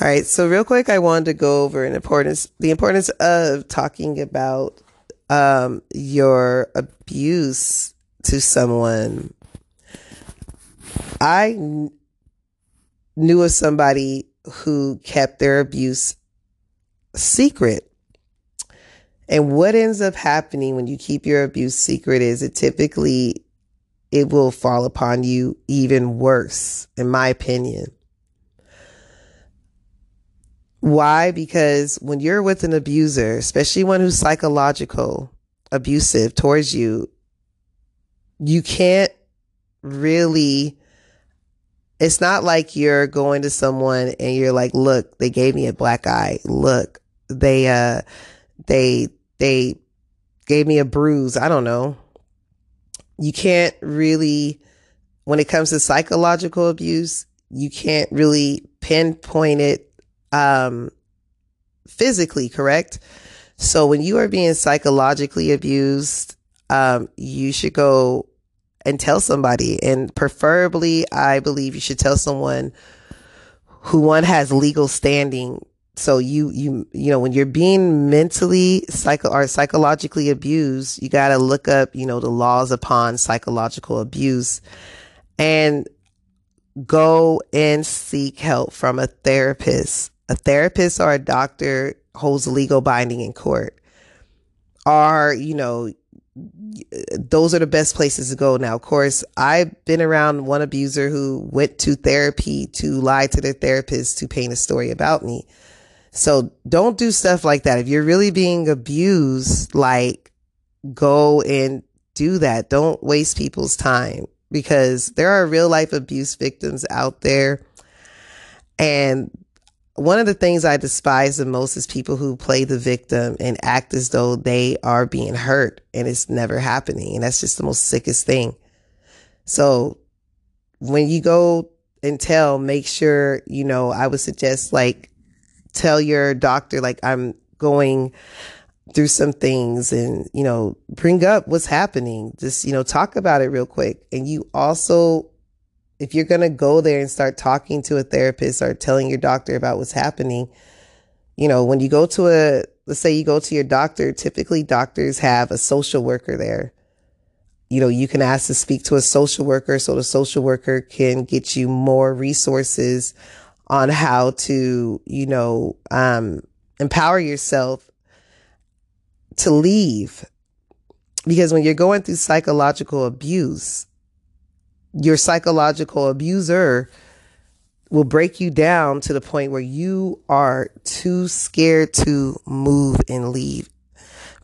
All right. So real quick, I wanted to go over an importance, the importance of talking about um, your abuse to someone. I kn- knew of somebody who kept their abuse secret. And what ends up happening when you keep your abuse secret is it typically it will fall upon you even worse, in my opinion. Why? Because when you're with an abuser, especially one who's psychological, abusive towards you, you can't really, it's not like you're going to someone and you're like, look, they gave me a black eye. Look, they, uh, they, they gave me a bruise. I don't know. You can't really, when it comes to psychological abuse, you can't really pinpoint it um, physically, correct? So when you are being psychologically abused, um, you should go and tell somebody. And preferably, I believe you should tell someone who one has legal standing. So you, you, you know, when you're being mentally psycho or psychologically abused, you got to look up, you know, the laws upon psychological abuse and go and seek help from a therapist a therapist or a doctor holds legal binding in court are, you know, those are the best places to go. Now, of course, I've been around one abuser who went to therapy to lie to their therapist to paint a story about me. So don't do stuff like that. If you're really being abused, like go and do that. Don't waste people's time because there are real life abuse victims out there and one of the things I despise the most is people who play the victim and act as though they are being hurt and it's never happening. And that's just the most sickest thing. So when you go and tell, make sure, you know, I would suggest like tell your doctor, like I'm going through some things and, you know, bring up what's happening. Just, you know, talk about it real quick. And you also if you're going to go there and start talking to a therapist or telling your doctor about what's happening, you know, when you go to a, let's say you go to your doctor, typically doctors have a social worker there. You know, you can ask to speak to a social worker so the social worker can get you more resources on how to, you know, um, empower yourself to leave. Because when you're going through psychological abuse, your psychological abuser will break you down to the point where you are too scared to move and leave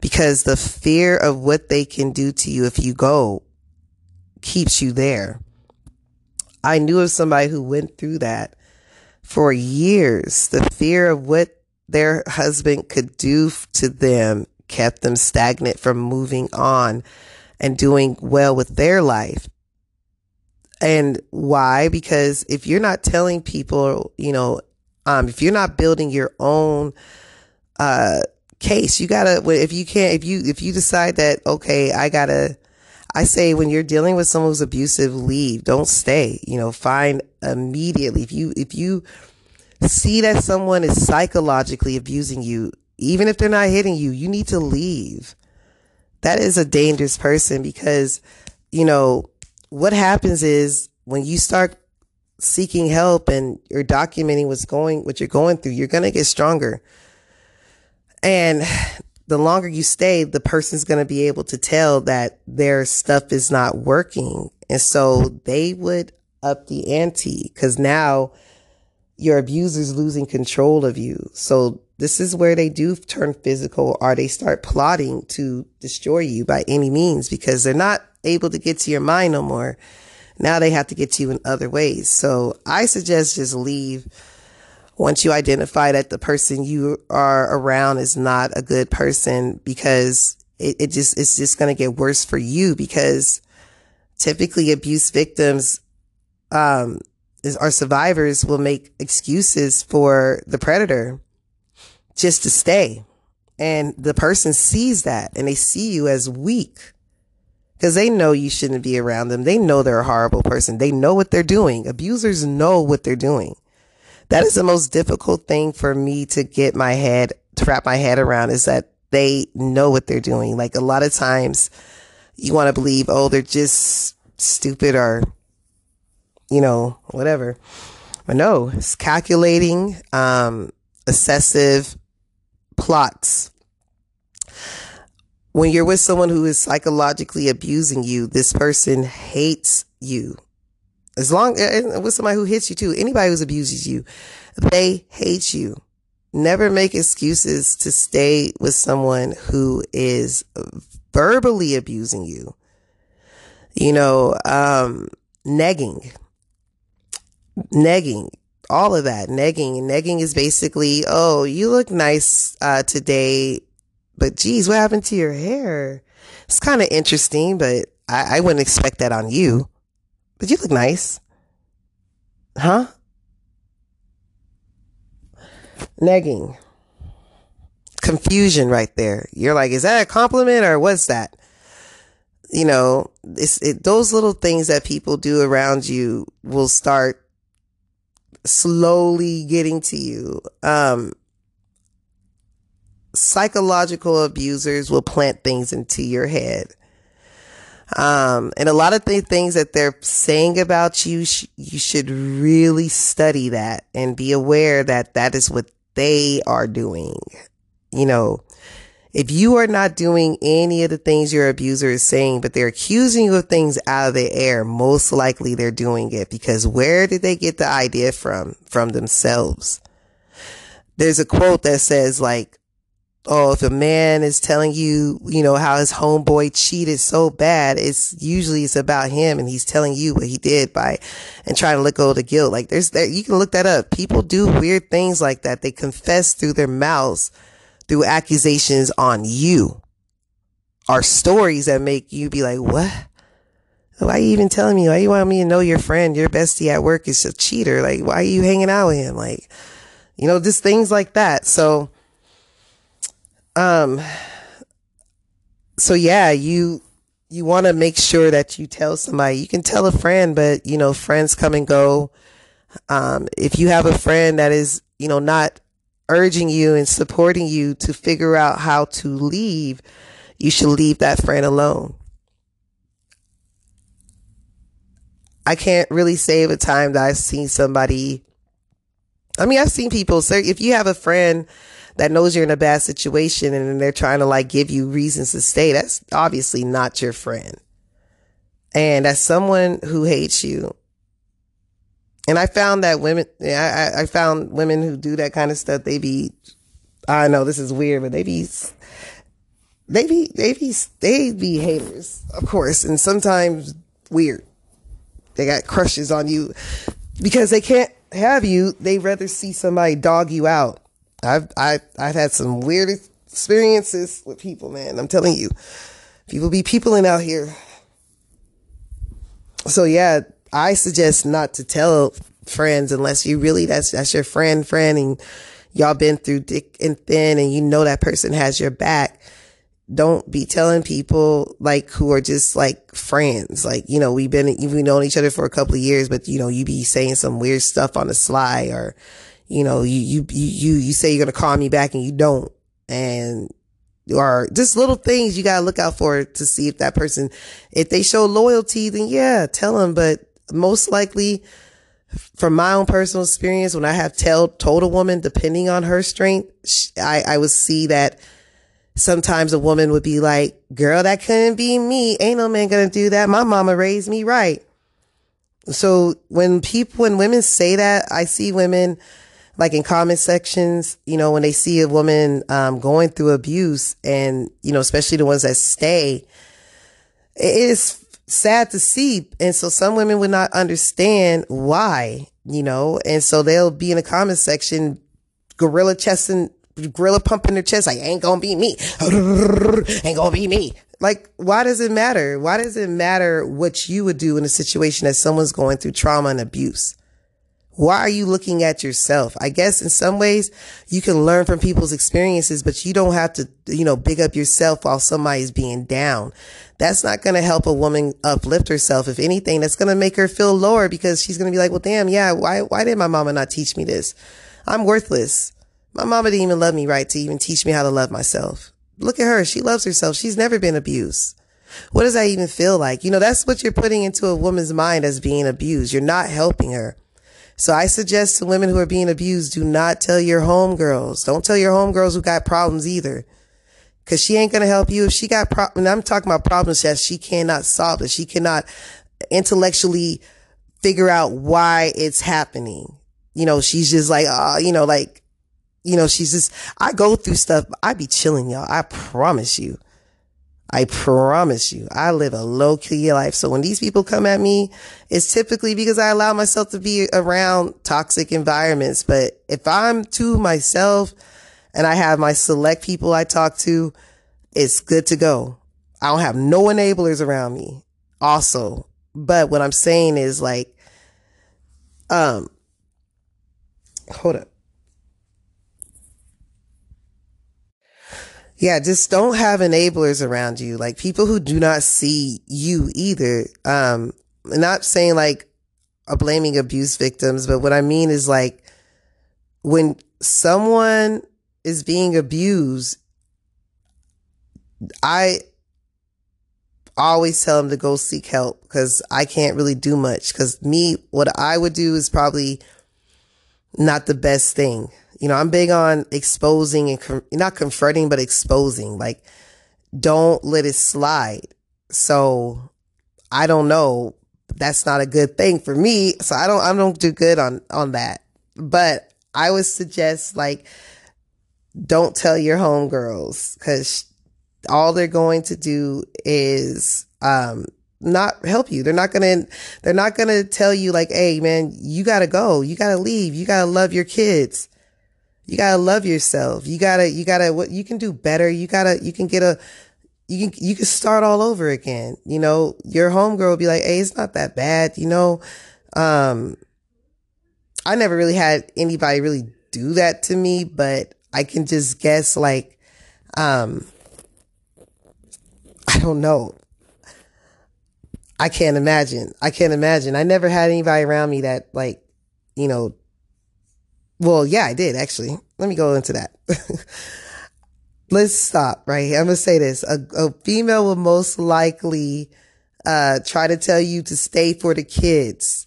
because the fear of what they can do to you if you go keeps you there. I knew of somebody who went through that for years. The fear of what their husband could do to them kept them stagnant from moving on and doing well with their life. And why? Because if you're not telling people, you know, um, if you're not building your own, uh, case, you gotta, if you can't, if you, if you decide that, okay, I gotta, I say when you're dealing with someone who's abusive, leave. Don't stay. You know, find immediately. If you, if you see that someone is psychologically abusing you, even if they're not hitting you, you need to leave. That is a dangerous person because, you know, what happens is when you start seeking help and you're documenting what's going, what you're going through, you're going to get stronger. And the longer you stay, the person's going to be able to tell that their stuff is not working. And so they would up the ante because now your abuser's losing control of you. So this is where they do turn physical or they start plotting to destroy you by any means because they're not able to get to your mind no more. Now they have to get to you in other ways. So I suggest just leave once you identify that the person you are around is not a good person because it, it just, it's just going to get worse for you because typically abuse victims, um, is, our survivors will make excuses for the predator just to stay. And the person sees that and they see you as weak because they know you shouldn't be around them. They know they're a horrible person. They know what they're doing. Abusers know what they're doing. That is the most difficult thing for me to get my head, to wrap my head around is that they know what they're doing. Like a lot of times you want to believe, oh, they're just stupid or, you know, whatever. But no, it's calculating, um, excessive plots. When you're with someone who is psychologically abusing you, this person hates you. As long with somebody who hits you too, anybody who abuses you, they hate you. Never make excuses to stay with someone who is verbally abusing you. You know, um, negging, negging, all of that, negging. Negging is basically, oh, you look nice uh, today, but geez, what happened to your hair? It's kind of interesting, but I, I wouldn't expect that on you. But you look nice. Huh? Negging. Confusion right there. You're like, is that a compliment or what's that? You know, it's it, those little things that people do around you will start slowly getting to you. Um, psychological abusers will plant things into your head. Um, and a lot of the things that they're saying about you, sh- you should really study that and be aware that that is what they are doing. You know, if you are not doing any of the things your abuser is saying, but they're accusing you of things out of the air, most likely they're doing it because where did they get the idea from? From themselves. There's a quote that says like, oh, if a man is telling you, you know, how his homeboy cheated so bad, it's usually it's about him and he's telling you what he did by and trying to let go of the guilt. Like there's there, you can look that up. People do weird things like that. They confess through their mouths through accusations on you are stories that make you be like, what? Why are you even telling me? Why you want me to know your friend, your bestie at work is a cheater? Like, why are you hanging out with him? Like, you know, just things like that. So, um, so yeah, you, you want to make sure that you tell somebody. You can tell a friend, but you know, friends come and go. Um, if you have a friend that is, you know, not urging you and supporting you to figure out how to leave, you should leave that friend alone. I can't really say of a time that I've seen somebody. I mean, I've seen people say, if you have a friend that knows you're in a bad situation and they're trying to like give you reasons to stay, that's obviously not your friend. And as someone who hates you, and I found that women, I, I found women who do that kind of stuff, they be, I know this is weird, but they be, they be, they be, they be haters, of course, and sometimes weird. They got crushes on you because they can't have you. They rather see somebody dog you out. I've, I, I've had some weird experiences with people, man. I'm telling you, people be peopling out here. So yeah, I suggest not to tell friends unless you really, that's, that's your friend, friend, and y'all been through thick and thin and you know that person has your back. Don't be telling people like who are just like friends. Like, you know, we've been, we've known each other for a couple of years, but you know, you be saying some weird stuff on the sly or, you know, you, you, you, you say you're going to call me back and you don't. And or just little things you got to look out for to see if that person, if they show loyalty, then yeah, tell them. But most likely from my own personal experience, when I have tell, told a woman, depending on her strength, I, I would see that sometimes a woman would be like, girl, that couldn't be me. Ain't no man gonna do that. My mama raised me right. So when people, when women say that, I see women like in comment sections, you know, when they see a woman, um, going through abuse and, you know, especially the ones that stay, it is sad to see. And so some women would not understand why, you know, and so they'll be in the comment section, gorilla chesting, gorilla pumping their chest, like, ain't gonna be me. ain't gonna be me. Like, why does it matter? Why does it matter what you would do in a situation that someone's going through trauma and abuse? Why are you looking at yourself? I guess in some ways you can learn from people's experiences, but you don't have to, you know, big up yourself while somebody's being down. That's not going to help a woman uplift herself. If anything, that's going to make her feel lower because she's going to be like, well, damn, yeah, why, why did my mama not teach me this? I'm worthless. My mama didn't even love me right to even teach me how to love myself. Look at her. She loves herself. She's never been abused. What does that even feel like? You know, that's what you're putting into a woman's mind as being abused. You're not helping her. So I suggest to women who are being abused, do not tell your homegirls. Don't tell your homegirls who got problems either. Cause she ain't gonna help you if she got problems. I'm talking about problems that she cannot solve, that she cannot intellectually figure out why it's happening. You know, she's just like, uh, you know, like, you know, she's just, I go through stuff. I be chilling, y'all. I promise you. I promise you, I live a low key life. So when these people come at me, it's typically because I allow myself to be around toxic environments. But if I'm to myself and I have my select people I talk to, it's good to go. I don't have no enablers around me also. But what I'm saying is like, um, hold up. Yeah, just don't have enablers around you, like people who do not see you either. Um, not saying like a blaming abuse victims, but what I mean is like when someone is being abused, I always tell them to go seek help because I can't really do much. Because me, what I would do is probably not the best thing. You know, I'm big on exposing and com- not confronting, but exposing. Like, don't let it slide. So I don't know. That's not a good thing for me. So I don't, I don't do good on, on that. But I would suggest like, don't tell your homegirls because all they're going to do is, um, not help you. They're not going to, they're not going to tell you like, Hey, man, you got to go. You got to leave. You got to love your kids. You gotta love yourself. You gotta, you gotta, what you can do better. You gotta, you can get a, you can, you can start all over again. You know, your homegirl will be like, Hey, it's not that bad. You know, um, I never really had anybody really do that to me, but I can just guess like, um, I don't know. I can't imagine. I can't imagine. I never had anybody around me that like, you know, well, yeah, I did actually. Let me go into that. Let's stop right here. I'm going to say this. A, a, female will most likely, uh, try to tell you to stay for the kids.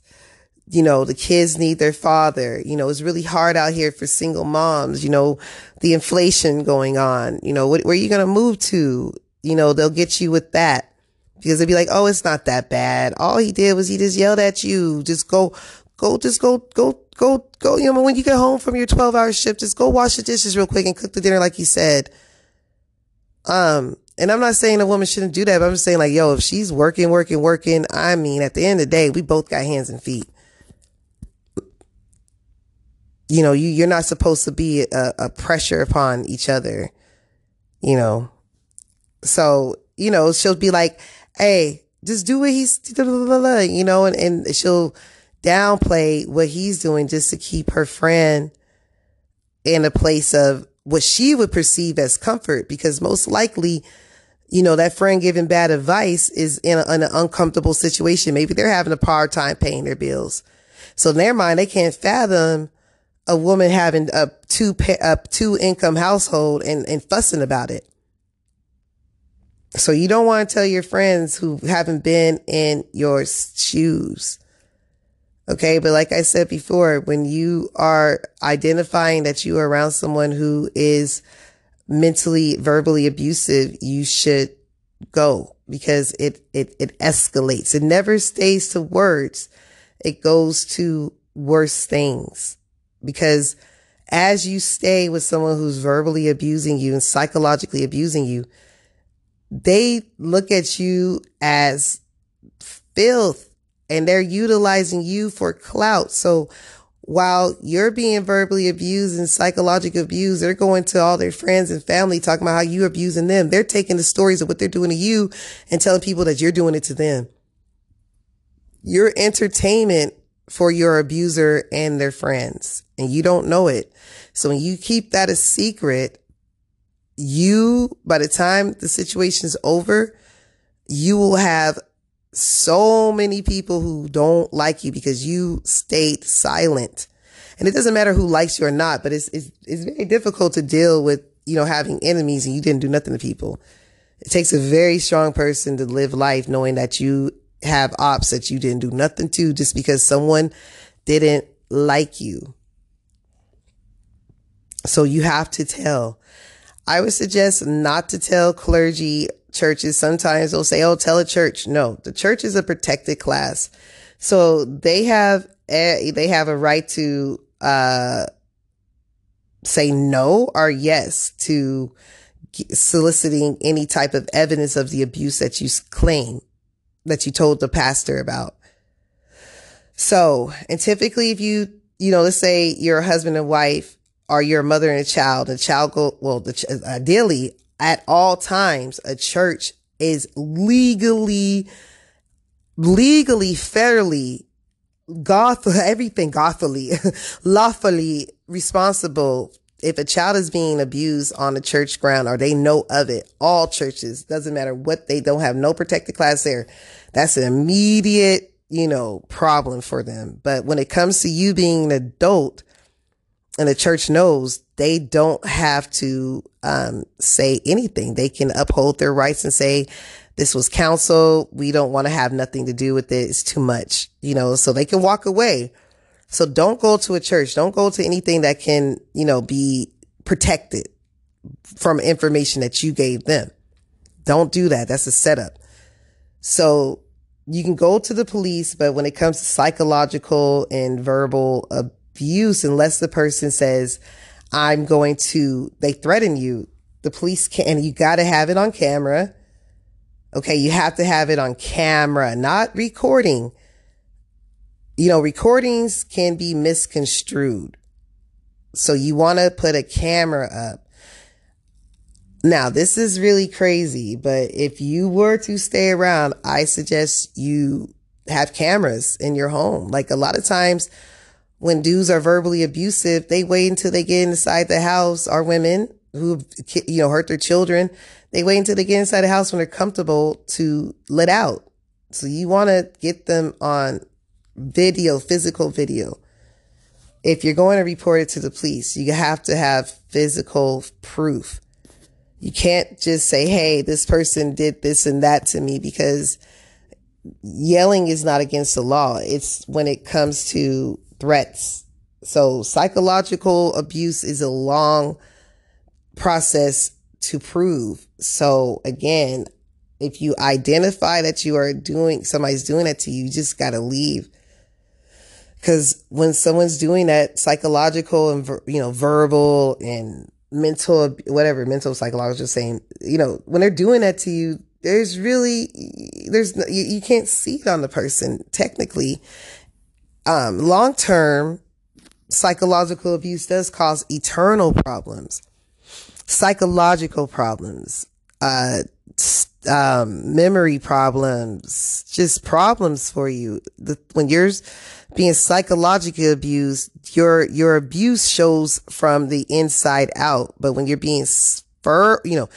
You know, the kids need their father. You know, it's really hard out here for single moms. You know, the inflation going on. You know, what, where are you going to move to? You know, they'll get you with that because they'll be like, Oh, it's not that bad. All he did was he just yelled at you. Just go, go, just go, go Go, go, you know, when you get home from your 12 hour shift, just go wash the dishes real quick and cook the dinner like you said. Um, and I'm not saying a woman shouldn't do that, but I'm just saying like, yo, if she's working, working, working, I mean, at the end of the day, we both got hands and feet. You know, you, you're not supposed to be a, a pressure upon each other, you know. So, you know, she'll be like, hey, just do what he's, you know, and, and she'll, downplay what he's doing just to keep her friend in a place of what she would perceive as comfort because most likely, you know, that friend giving bad advice is in, a, in an uncomfortable situation. Maybe they're having a hard time paying their bills. So in their mind, they can't fathom a woman having a two, a two income household and, and fussing about it. So you don't want to tell your friends who haven't been in your shoes Okay. But like I said before, when you are identifying that you are around someone who is mentally, verbally abusive, you should go because it, it, it escalates. It never stays to words. It goes to worse things because as you stay with someone who's verbally abusing you and psychologically abusing you, they look at you as filth and they're utilizing you for clout. So while you're being verbally abused and psychological abused, they're going to all their friends and family talking about how you're abusing them. They're taking the stories of what they're doing to you and telling people that you're doing it to them. Your entertainment for your abuser and their friends and you don't know it. So when you keep that a secret, you, by the time the situation's over, you will have so many people who don't like you because you stayed silent. And it doesn't matter who likes you or not, but it's, it's, it's very difficult to deal with, you know, having enemies and you didn't do nothing to people. It takes a very strong person to live life knowing that you have ops that you didn't do nothing to just because someone didn't like you. So you have to tell. I would suggest not to tell clergy churches. Sometimes they'll say, Oh, tell a church. No, the church is a protected class. So they have, a, they have a right to, uh, say no or yes to soliciting any type of evidence of the abuse that you claim that you told the pastor about. So, and typically if you, you know, let's say you're a husband and wife or you're a mother and a child, the child go, well, the, ideally at all times, a church is legally, legally, fairly, goth, everything gothily, lawfully responsible if a child is being abused on the church ground or they know of it, all churches, doesn't matter what they don't have no protected class there. That's an immediate, you know, problem for them. But when it comes to you being an adult and the church knows they don't have to, um, say anything. They can uphold their rights and say, this was counsel. We don't want to have nothing to do with it. It's too much, you know, so they can walk away. So don't go to a church. Don't go to anything that can, you know, be protected from information that you gave them. Don't do that. That's a setup. So you can go to the police, but when it comes to psychological and verbal abuse, unless the person says, I'm going to, they threaten you, the police can, and you got to have it on camera. Okay. You have to have it on camera, not recording. You know, recordings can be misconstrued. So you want to put a camera up. Now, this is really crazy, but if you were to stay around, I suggest you have cameras in your home. Like a lot of times when dudes are verbally abusive, they wait until they get inside the house or women who, you know, hurt their children. They wait until they get inside the house when they're comfortable to let out. So you want to get them on video, physical video. If you're going to report it to the police, you have to have physical proof. You can't just say, Hey, this person did this and that to me because yelling is not against the law. It's when it comes to threats. So psychological abuse is a long process to prove. So again, if you identify that you are doing, somebody's doing that to you, you just got to leave. Cause when someone's doing that psychological and, you know, verbal and mental, whatever, mental psychological saying, you know, when they're doing that to you, there's really, there's, you, you can't see it on the person technically. Um, long term psychological abuse does cause eternal problems, psychological problems, uh, um, memory problems, just problems for you. The, when you're being psychologically abused, your, your abuse shows from the inside out. But when you're being spur, you know,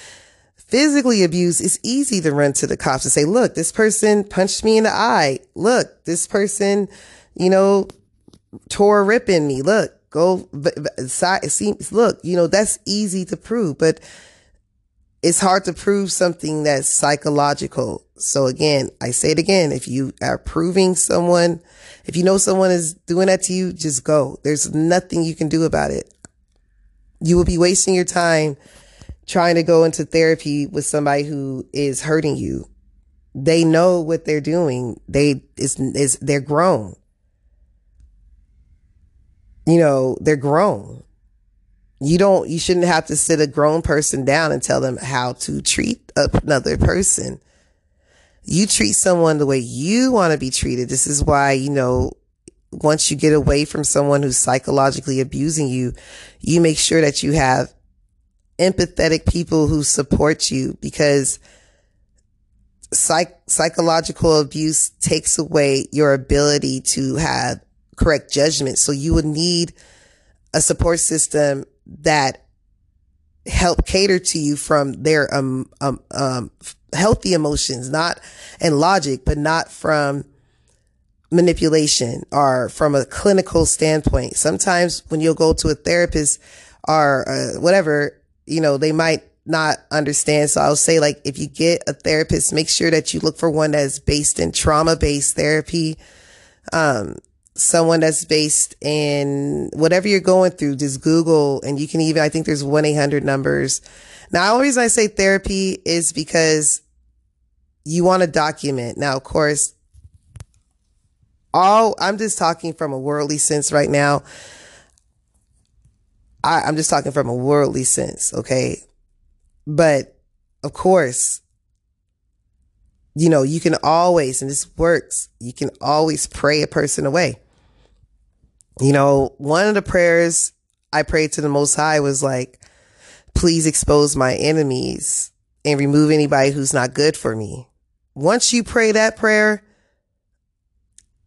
physically abused, it's easy to run to the cops and say, look, this person punched me in the eye. Look, this person, you know, tore a rip in me. Look, go, see, look, you know, that's easy to prove, but it's hard to prove something that's psychological. So again, I say it again. If you are proving someone, if you know someone is doing that to you, just go. There's nothing you can do about it. You will be wasting your time trying to go into therapy with somebody who is hurting you. They know what they're doing. They is is they're grown. You know, they're grown you don't, you shouldn't have to sit a grown person down and tell them how to treat another person. You treat someone the way you want to be treated. This is why, you know, once you get away from someone who's psychologically abusing you, you make sure that you have empathetic people who support you because psych- psychological abuse takes away your ability to have correct judgment. So you would need a support system that help cater to you from their um, um, um, healthy emotions, not and logic, but not from manipulation or from a clinical standpoint. Sometimes when you'll go to a therapist or uh, whatever, you know, they might not understand. So I'll say like, if you get a therapist, make sure that you look for one that's based in trauma based therapy. Um, someone that's based in whatever you're going through, just Google and you can even, I think there's 1-800 numbers. Now, the reason I say therapy is because you want to document. Now, of course, all I'm just talking from a worldly sense right now. I, I'm just talking from a worldly sense. Okay. But of course, you know, you can always, and this works, you can always pray a person away. You know, one of the prayers I prayed to the Most High was like, please expose my enemies and remove anybody who's not good for me. Once you pray that prayer,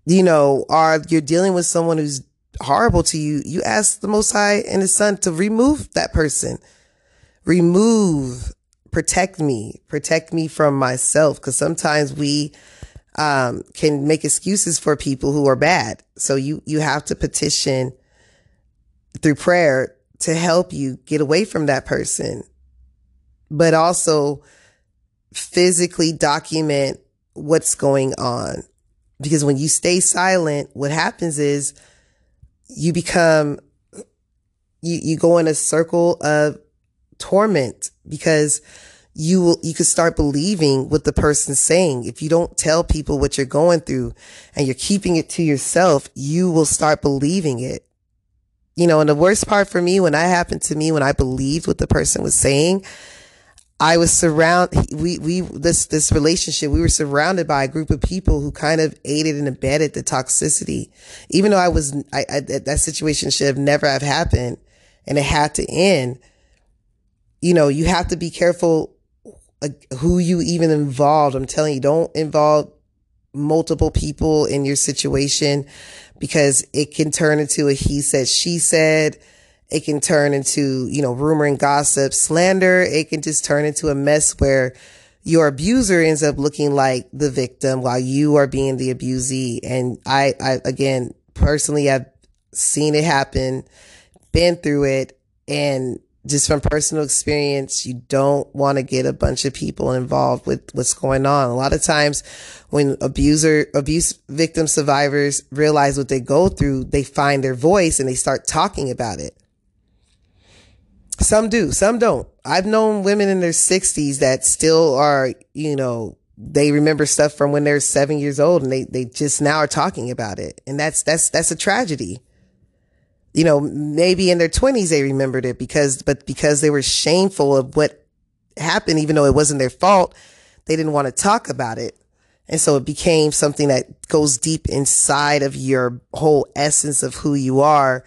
you know, or you're dealing with someone who's horrible to you, you ask the Most High and His Son to remove that person. Remove, protect me, protect me from myself. Cause sometimes we, um, can make excuses for people who are bad. So you, you have to petition through prayer to help you get away from that person, but also physically document what's going on. Because when you stay silent, what happens is you become, you, you go in a circle of torment because you will, you could start believing what the person's saying. If you don't tell people what you're going through and you're keeping it to yourself, you will start believing it. You know, and the worst part for me, when that happened to me, when I believed what the person was saying, I was surrounded, we, we, this, this relationship, we were surrounded by a group of people who kind of aided and abetted the toxicity. Even though I was, I, I that situation should have never have happened and it had to end. You know, you have to be careful who you even involved. I'm telling you, don't involve multiple people in your situation because it can turn into a he said, she said. It can turn into, you know, rumor and gossip, slander. It can just turn into a mess where your abuser ends up looking like the victim while you are being the abusee. And I, I, again, personally, I've seen it happen, been through it, and just from personal experience, you don't want to get a bunch of people involved with what's going on. A lot of times when abuser, abuse victim survivors realize what they go through, they find their voice and they start talking about it. Some do, some don't. I've known women in their sixties that still are, you know, they remember stuff from when they're seven years old and they, they just now are talking about it. And that's, that's, that's a tragedy you know, maybe in their twenties they remembered it because, but because they were shameful of what happened, even though it wasn't their fault, they didn't want to talk about it. And so it became something that goes deep inside of your whole essence of who you are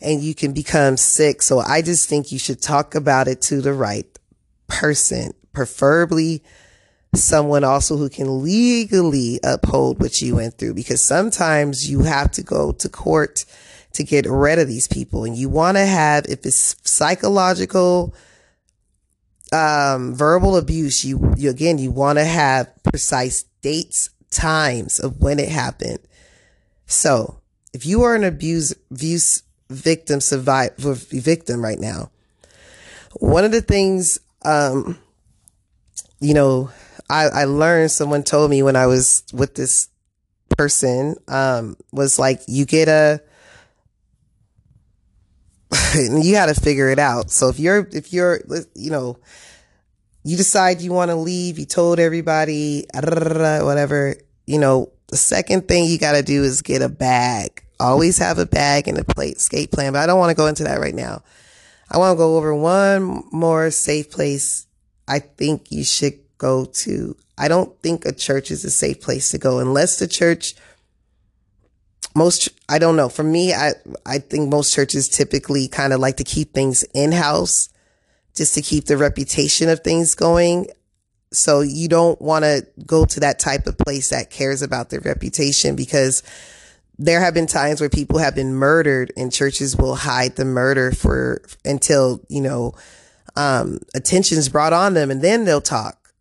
and you can become sick. So I just think you should talk about it to the right person, preferably someone also who can legally uphold what you went through because sometimes you have to go to court to get rid of these people. And you want to have, if it's psychological, um, verbal abuse, you, you again, you want to have precise dates, times of when it happened. So if you are an abuse, abuse victim, survivor, victim right now, one of the things, um, you know, I, I learned someone told me when I was with this person, um, was like, you get a, you got to figure it out. So if you're, if you're, you know, you decide you want to leave, you told everybody, ah, whatever, you know, the second thing you got to do is get a bag. Always have a bag and a plate escape plan, but I don't want to go into that right now. I want to go over one more safe place I think you should go to. I don't think a church is a safe place to go unless the church most, I don't know. For me, I, I think most churches typically kind of like to keep things in house just to keep the reputation of things going. So you don't want to go to that type of place that cares about their reputation because there have been times where people have been murdered and churches will hide the murder for until, you know, um, attention's brought on them and then they'll talk.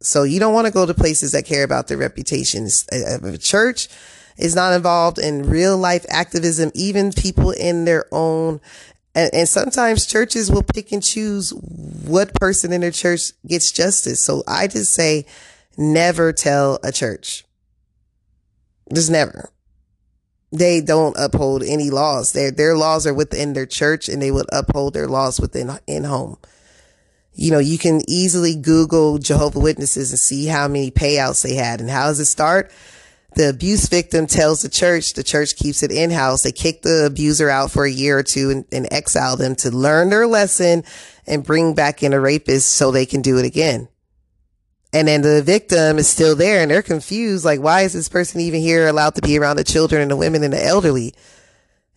So you don't want to go to places that care about their reputations. of a church is not involved in real life activism, even people in their own and, and, sometimes churches will pick and choose what person in their church gets justice. So I just say never tell a church. Just never. They don't uphold any laws. Their their laws are within their church and they would uphold their laws within in home you know, you can easily Google Jehovah Witnesses and see how many payouts they had. And how does it start? The abuse victim tells the church, the church keeps it in house. They kick the abuser out for a year or two and, and exile them to learn their lesson and bring back in a rapist so they can do it again. And then the victim is still there and they're confused. Like, why is this person even here allowed to be around the children and the women and the elderly?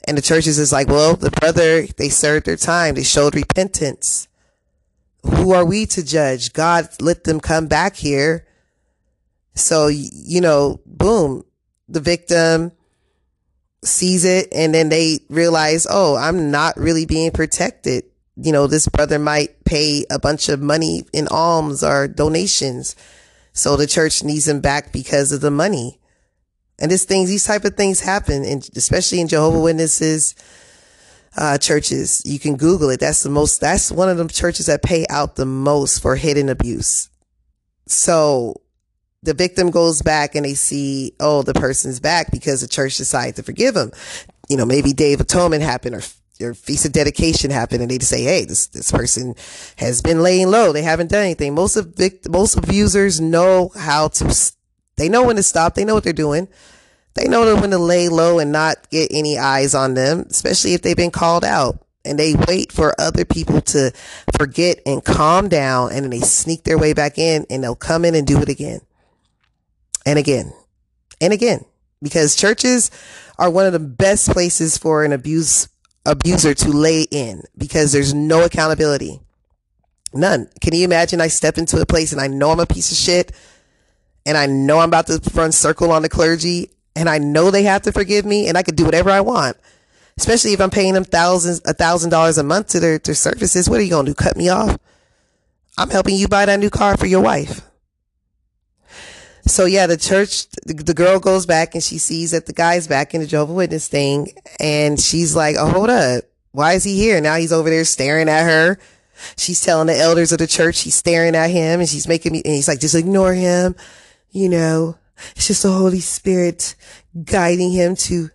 And the church is just like, well, the brother, they served their time. They showed repentance who are we to judge? God let them come back here. So, you know, boom, the victim sees it and then they realize, oh, I'm not really being protected. You know, this brother might pay a bunch of money in alms or donations. So the church needs him back because of the money. And this things, these type of things happen, and especially in Jehovah Witnesses, uh, churches. You can Google it. That's the most, that's one of the churches that pay out the most for hidden abuse. So the victim goes back and they see, oh, the person's back because the church decided to forgive him. You know, maybe Day of Atonement happened or your feast of dedication happened and they just say, Hey, this, this person has been laying low. They haven't done anything. Most of vict- most abusers know how to, they know when to stop. They know what they're doing. They know when to lay low and not get any eyes on them, especially if they've been called out. And they wait for other people to forget and calm down and then they sneak their way back in and they'll come in and do it again and again and again because churches are one of the best places for an abuse abuser to lay in because there's no accountability. None. Can you imagine I step into a place and I know I'm a piece of shit and I know I'm about to run circle on the clergy and I know they have to forgive me and I could do whatever I want. Especially if I'm paying them thousands, a thousand dollars a month to their, their services. What are you going to do? Cut me off? I'm helping you buy that new car for your wife. So yeah, the church, the, the girl goes back and she sees that the guy's back in the Jehovah Witness thing. And she's like, Oh, hold up. Why is he here? Now he's over there staring at her. She's telling the elders of the church he's staring at him and she's making me, and he's like, just ignore him. You know, it's just the Holy Spirit guiding him to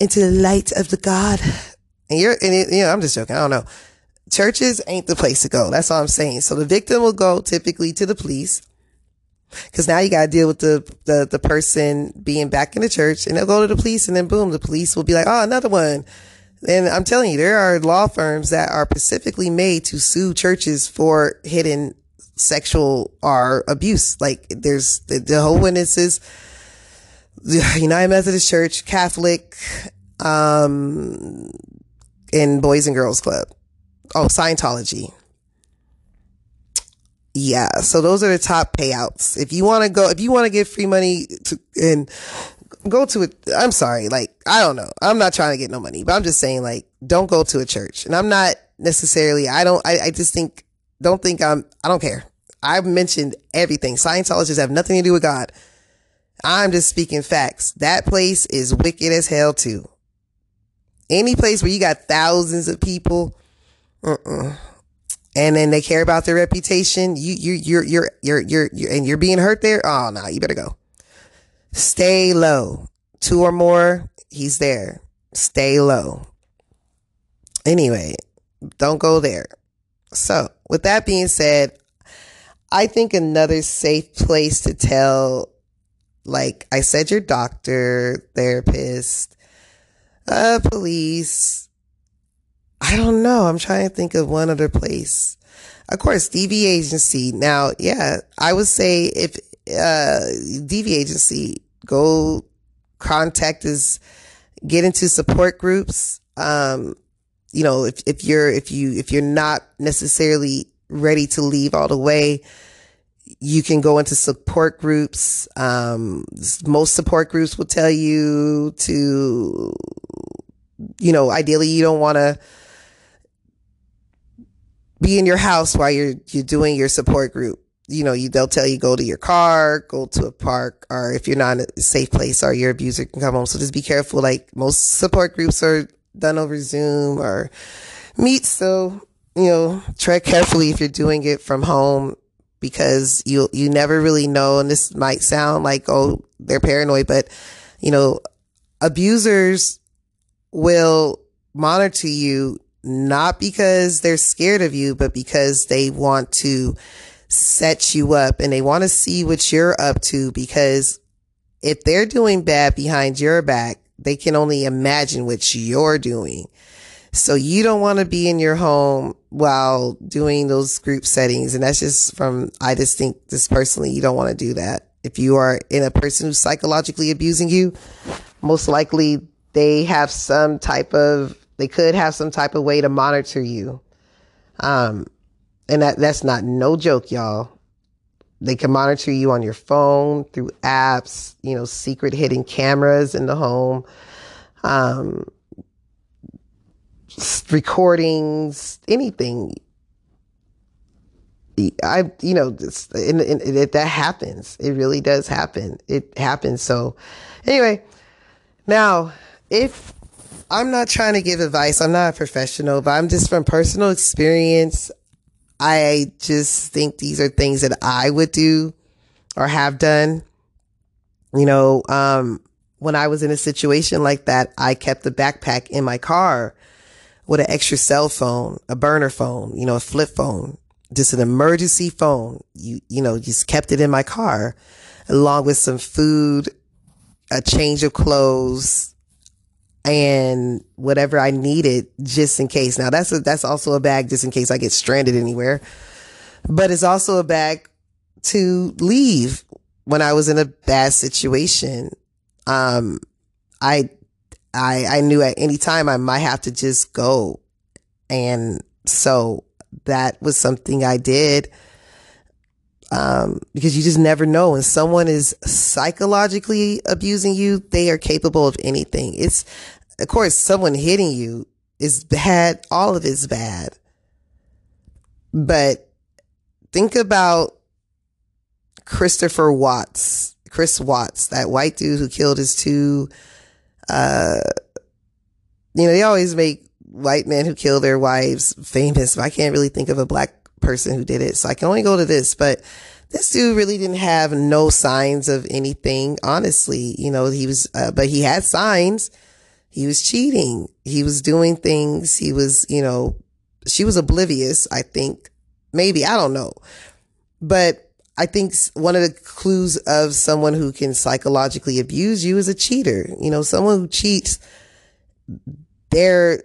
into the light of the God. And you're, and it, you know, I'm just joking. I don't know. Churches ain't the place to go. That's all I'm saying. So the victim will go typically to the police. Cause now you got to deal with the, the, the person being back in the church and they'll go to the police and then boom, the police will be like, Oh, another one. And I'm telling you, there are law firms that are specifically made to sue churches for hidden sexual or abuse. Like there's the, the whole witnesses, the United Methodist Church, Catholic, um, and Boys and Girls Club. Oh, Scientology. Yeah. So those are the top payouts. If you want to go, if you want to get free money to, and go to it, I'm sorry. Like, I don't know. I'm not trying to get no money, but I'm just saying like, don't go to a church. And I'm not necessarily, I don't, I, I just think don't think I'm, I don't care. I've mentioned everything. Scientologists have nothing to do with God. I'm just speaking facts. That place is wicked as hell too. Any place where you got thousands of people, uh-uh. And then they care about their reputation, you, you, you're, you're, you're, you're, you're, and you're being hurt there. Oh no, you better go. Stay low. Two or more, he's there. Stay low. Anyway, don't go there. So, with that being said, I think another safe place to tell, like I said, your doctor, therapist, uh, police. I don't know. I'm trying to think of one other place. Of course, DV agency. Now, yeah, I would say if, uh, DV agency, go contact us, get into support groups. Um, you know, if, if you're, if you, if you're not necessarily ready to leave all the way, you can go into support groups. Um, most support groups will tell you to, you know, ideally you don't want to be in your house while you're, you're doing your support group. You know, you, they'll tell you go to your car, go to a park, or if you're not in a safe place or your abuser can come home. So just be careful. Like most support groups are done over Zoom or Meet. So, you know, tread carefully if you're doing it from home because you, you never really know. And this might sound like, oh, they're paranoid, but you know, abusers will monitor you not because they're scared of you, but because they want to set you up and they want to see what you're up to because if they're doing bad behind your back, they can only imagine what you're doing. So you don't want to be in your home while doing those group settings. And that's just from, I just think this personally, you don't want to do that. If you are in a person who's psychologically abusing you, most likely they have some type of they could have some type of way to monitor you. Um, and that, that's not no joke, y'all. They can monitor you on your phone through apps, you know, secret hidden cameras in the home, um, recordings, anything. I, you know, and, it, that happens. It really does happen. It happens. So anyway, now if I'm not trying to give advice. I'm not a professional, but I'm just from personal experience. I just think these are things that I would do or have done. You know, um, when I was in a situation like that, I kept the backpack in my car with an extra cell phone, a burner phone, you know, a flip phone, just an emergency phone. You, you know, just kept it in my car along with some food, a change of clothes, and whatever I needed just in case. Now that's a, that's also a bag just in case I get stranded anywhere, but it's also a bag to leave when I was in a bad situation. Um, I, I, I knew at any time I might have to just go. And so that was something I did. Um, because you just never know when someone is psychologically abusing you, they are capable of anything. It's, of course, someone hitting you is bad. All of it's bad. But think about Christopher Watts, Chris Watts, that white dude who killed his two, uh, you know, they always make white men who kill their wives famous, I can't really think of a black person who did it. So I can only go to this, but this dude really didn't have no signs of anything. Honestly, you know, he was, uh, but he had signs. He was cheating. He was doing things. He was, you know, she was oblivious, I think. Maybe, I don't know. But I think one of the clues of someone who can psychologically abuse you is a cheater. You know, someone who cheats, they're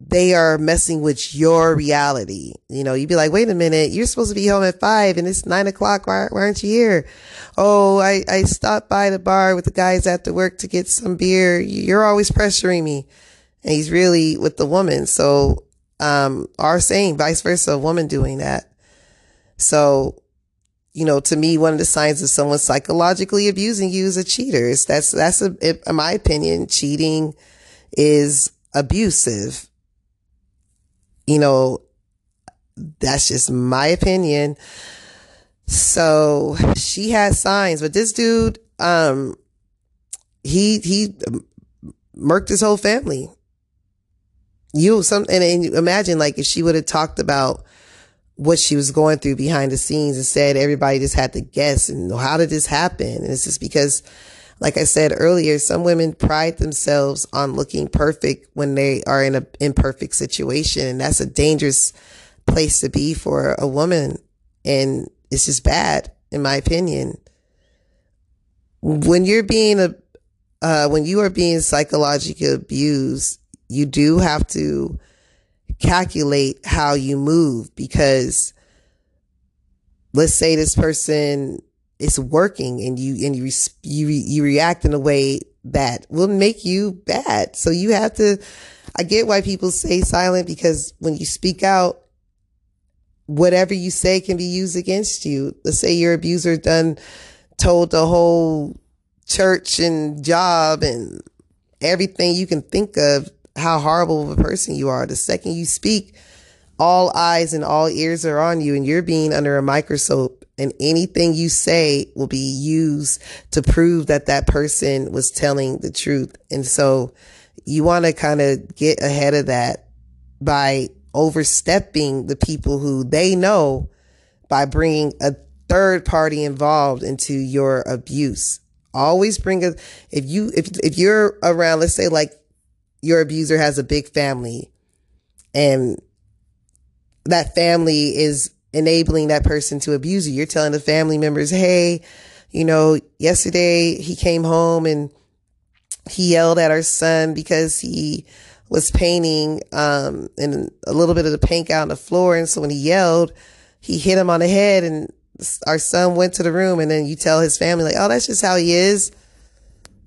they are messing with your reality. You know, you'd be like, wait a minute, you're supposed to be home at five and it's nine o'clock. Why, why aren't you here? Oh, I, I stopped by the bar with the guys after work to get some beer. You're always pressuring me. And he's really with the woman. So, um, are saying vice versa, a woman doing that. So, you know, to me, one of the signs of someone psychologically abusing you is a cheater. It's, that's, that's a, in my opinion, cheating is abusive you know, that's just my opinion. So she had signs, but this dude, um, he, he murked his whole family. You, some, and, and imagine like if she would have talked about what she was going through behind the scenes and said everybody just had to guess and how did this happen? And it's just because like I said earlier, some women pride themselves on looking perfect when they are in an imperfect situation. And that's a dangerous place to be for a woman. And it's just bad, in my opinion. When you're being a, uh, when you are being psychologically abused, you do have to calculate how you move because let's say this person it's working and you, and you, you, you react in a way that will make you bad. So you have to, I get why people say silent because when you speak out, whatever you say can be used against you. Let's say your abuser done told the whole church and job and everything you can think of how horrible of a person you are. The second you speak, all eyes and all ears are on you and you're being under a microscope and anything you say will be used to prove that that person was telling the truth. And so you want to kind of get ahead of that by overstepping the people who they know by bringing a third party involved into your abuse. Always bring a, if you, if, if you're around, let's say like your abuser has a big family and that family is enabling that person to abuse you. You're telling the family members, Hey, you know, yesterday he came home and he yelled at our son because he was painting, um, and a little bit of the paint out on the floor. And so when he yelled, he hit him on the head and our son went to the room and then you tell his family like, Oh, that's just how he is.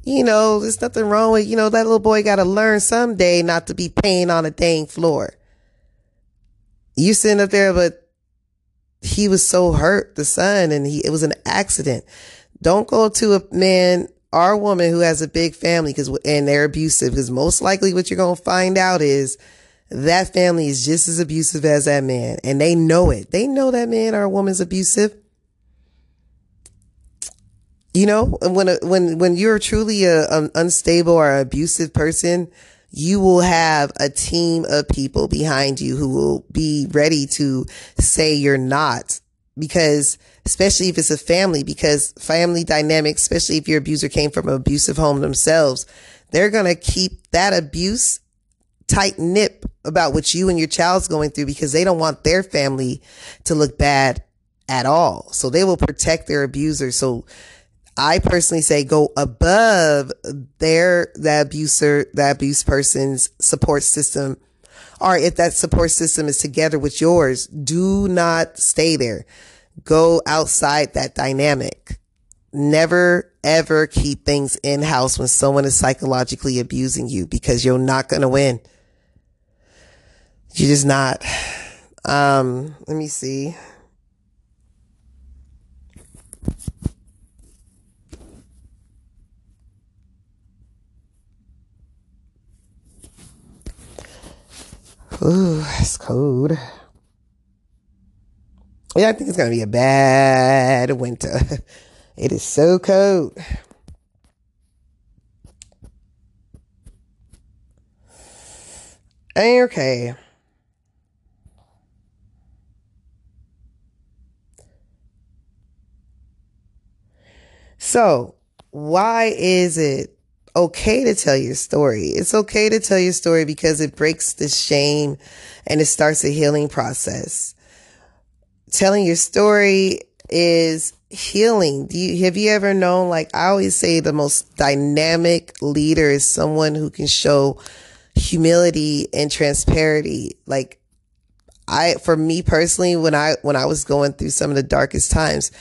You know, there's nothing wrong with, you know, that little boy got to learn someday not to be painting on a dang floor. You sitting up there, but he was so hurt, the son, and he, it was an accident. Don't go to a man or a woman who has a big family because, and they're abusive because most likely what you're going to find out is that family is just as abusive as that man and they know it. They know that man or a woman's abusive. You know, when, when, when you're truly a, an unstable or abusive person, you will have a team of people behind you who will be ready to say you're not because especially if it's a family, because family dynamics, especially if your abuser came from an abusive home themselves, they're going to keep that abuse tight nip about what you and your child's going through because they don't want their family to look bad at all. So they will protect their abuser. So I personally say go above their, the abuser, the abuse person's support system. Or if that support system is together with yours, do not stay there go outside that dynamic. Never ever keep things in house when someone is psychologically abusing you because you're not going to win. You're just not. Um, let me see. Ooh, it's cold. Yeah, I think it's to be a bad winter. It is so cold. Okay. So, why is it okay to tell your story? It's okay to tell your story because it breaks the shame and it starts a healing process telling your story is healing. Do you, have you ever known, like I always say, the most dynamic leader is someone who can show humility and transparency. Like I, for me personally, when I, when I was going through some of the darkest times,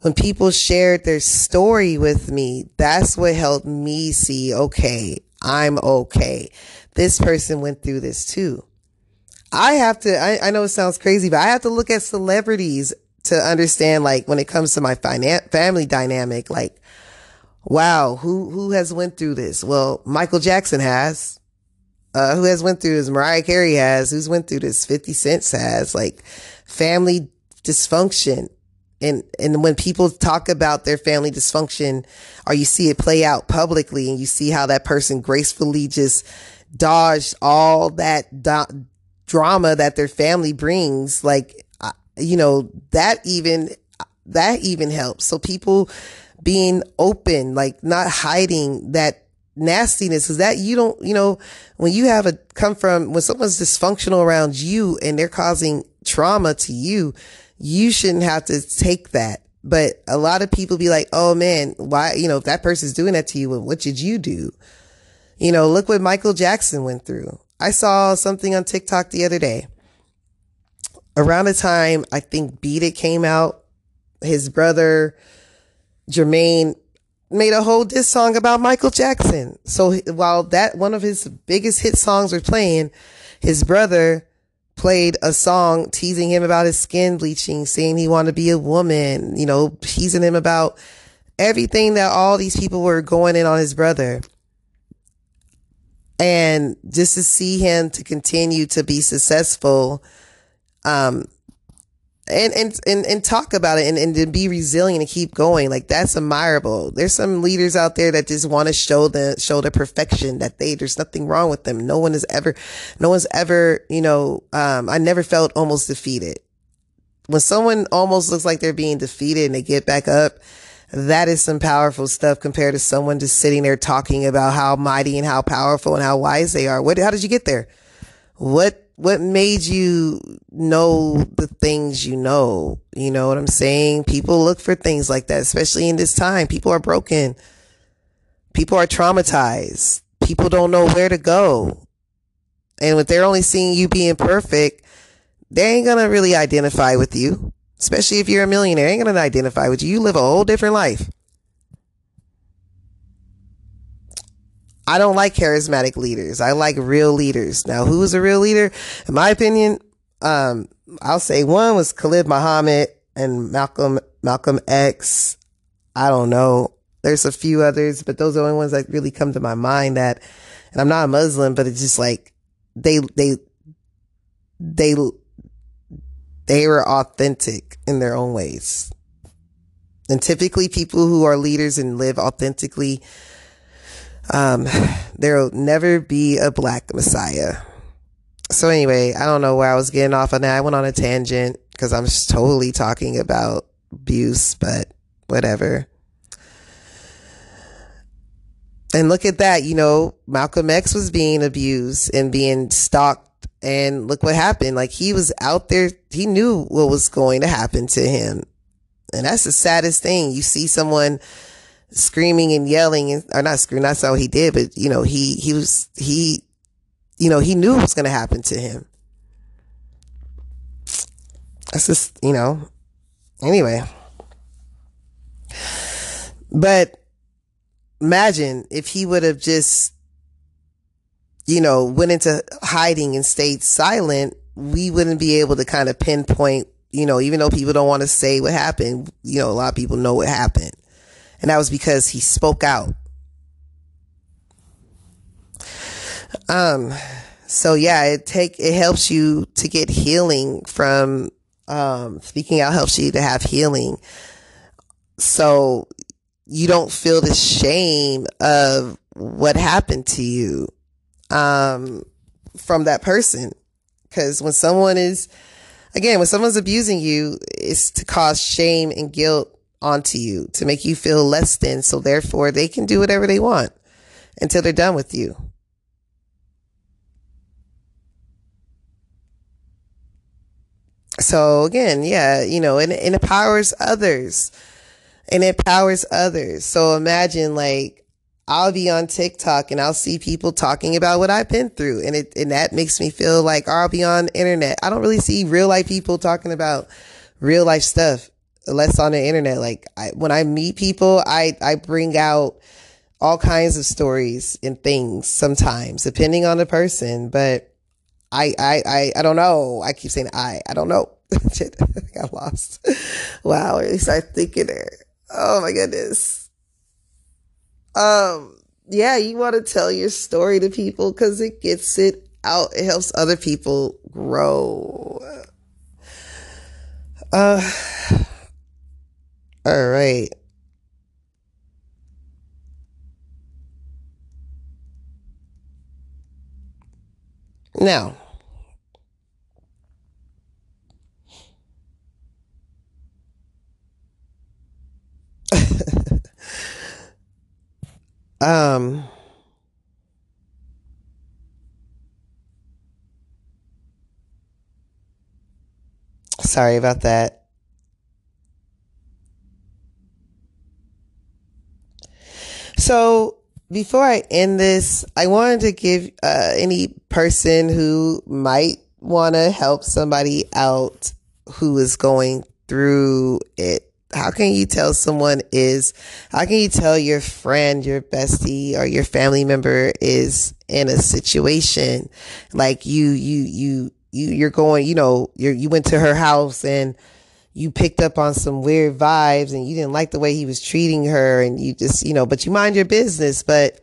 when people shared their story with me, that's what helped me see, okay, I'm okay. This person went through this too. I have to, I, I know it sounds crazy, but I have to look at celebrities to understand, like, when it comes to my finan- family dynamic, like, wow, who, who has went through this? Well, Michael Jackson has. Uh, who has went through this? Mariah Carey has. Who's went through this? 50 Cent has. Like, family dysfunction. And, and when people talk about their family dysfunction or you see it play out publicly and you see how that person gracefully just dodged all that do- drama that their family brings, like, uh, you know, that even, that even helps. So people being open, like not hiding that nastiness is that you don't, you know, when you have a come from, when someone's dysfunctional around you and they're causing trauma to you, you shouldn't have to take that. But a lot of people be like, oh man, why, you know, if that person's doing that to you, what did you do? You know, look what Michael Jackson went through. I saw something on TikTok the other day. Around the time I think Beat It came out, his brother Jermaine made a whole diss song about Michael Jackson. So while that one of his biggest hit songs were playing, his brother played a song teasing him about his skin bleaching, saying he wanted to be a woman, you know, teasing him about everything that all these people were going in on his brother. And just to see him to continue to be successful, um, and, and, and, and talk about it and, and to be resilient and keep going. Like that's admirable. There's some leaders out there that just want to show the, show the perfection that they, there's nothing wrong with them. No one has ever, no one's ever, you know, um, I never felt almost defeated. When someone almost looks like they're being defeated and they get back up, that is some powerful stuff compared to someone just sitting there talking about how mighty and how powerful and how wise they are. What, how did you get there? What what made you know the things you know? You know what I'm saying? People look for things like that, especially in this time. People are broken. People are traumatized. People don't know where to go. And if they're only seeing you being perfect, they ain't gonna really identify with you. Especially if you're a millionaire, they ain't gonna identify with you. You live a whole different life. I don't like charismatic leaders. I like real leaders. Now, who is a real leader? In my opinion, um, I'll say one was Khalid Muhammad and Malcolm, Malcolm X. I don't know. There's a few others, but those are the only ones that really come to my mind that, and I'm not a Muslim, but it's just like they, they, they, they were authentic in their own ways. And typically people who are leaders and live authentically, um, there'll never be a black messiah. So anyway, I don't know where I was getting off on that. I went on a tangent because I'm totally talking about abuse, but whatever. And look at that, you know, Malcolm X was being abused and being stalked and look what happened. Like he was out there, he knew what was going to happen to him. And that's the saddest thing. You see someone screaming and yelling and, or not screaming, that's how he did, but you know, he, he was, he, you know, he knew what was going to happen to him. That's just, you know, anyway. But imagine if he would have just, you know, went into hiding and stayed silent, we wouldn't be able to kind of pinpoint, you know, even though people don't want to say what happened, you know, a lot of people know what happened. And that was because he spoke out. Um, so yeah, it take, it helps you to get healing from, um, speaking out helps you to have healing. So you don't feel the shame of what happened to you, um, from that person. Cause when someone is, again, when someone's abusing you, it's to cause shame and guilt onto you to make you feel less than. So therefore they can do whatever they want until they're done with you. So again, yeah, you know, and, it empowers others and it empowers others. So imagine like I'll be on TikTok and I'll see people talking about what I've been through and it, and that makes me feel like I'll be on internet. I don't really see real life people talking about real life stuff less on the internet. Like I, when I meet people, I, I bring out all kinds of stories and things sometimes depending on the person, but I, I, I, I don't know. I keep saying I, I don't know. I got lost. Wow. I thinking there. Oh my goodness. Um, yeah, you want to tell your story to people because it gets it out. It helps other people grow. Uh, all right. Now, um, sorry about that. So before I end this, I wanted to give uh, any person who might want to help somebody out who is going through it. How can you tell someone is, how can you tell your friend, your bestie or your family member is in a situation like you, you, you, you you're going, you know, you you went to her house and you picked up on some weird vibes and you didn't like the way he was treating her and you just, you know, but you mind your business, but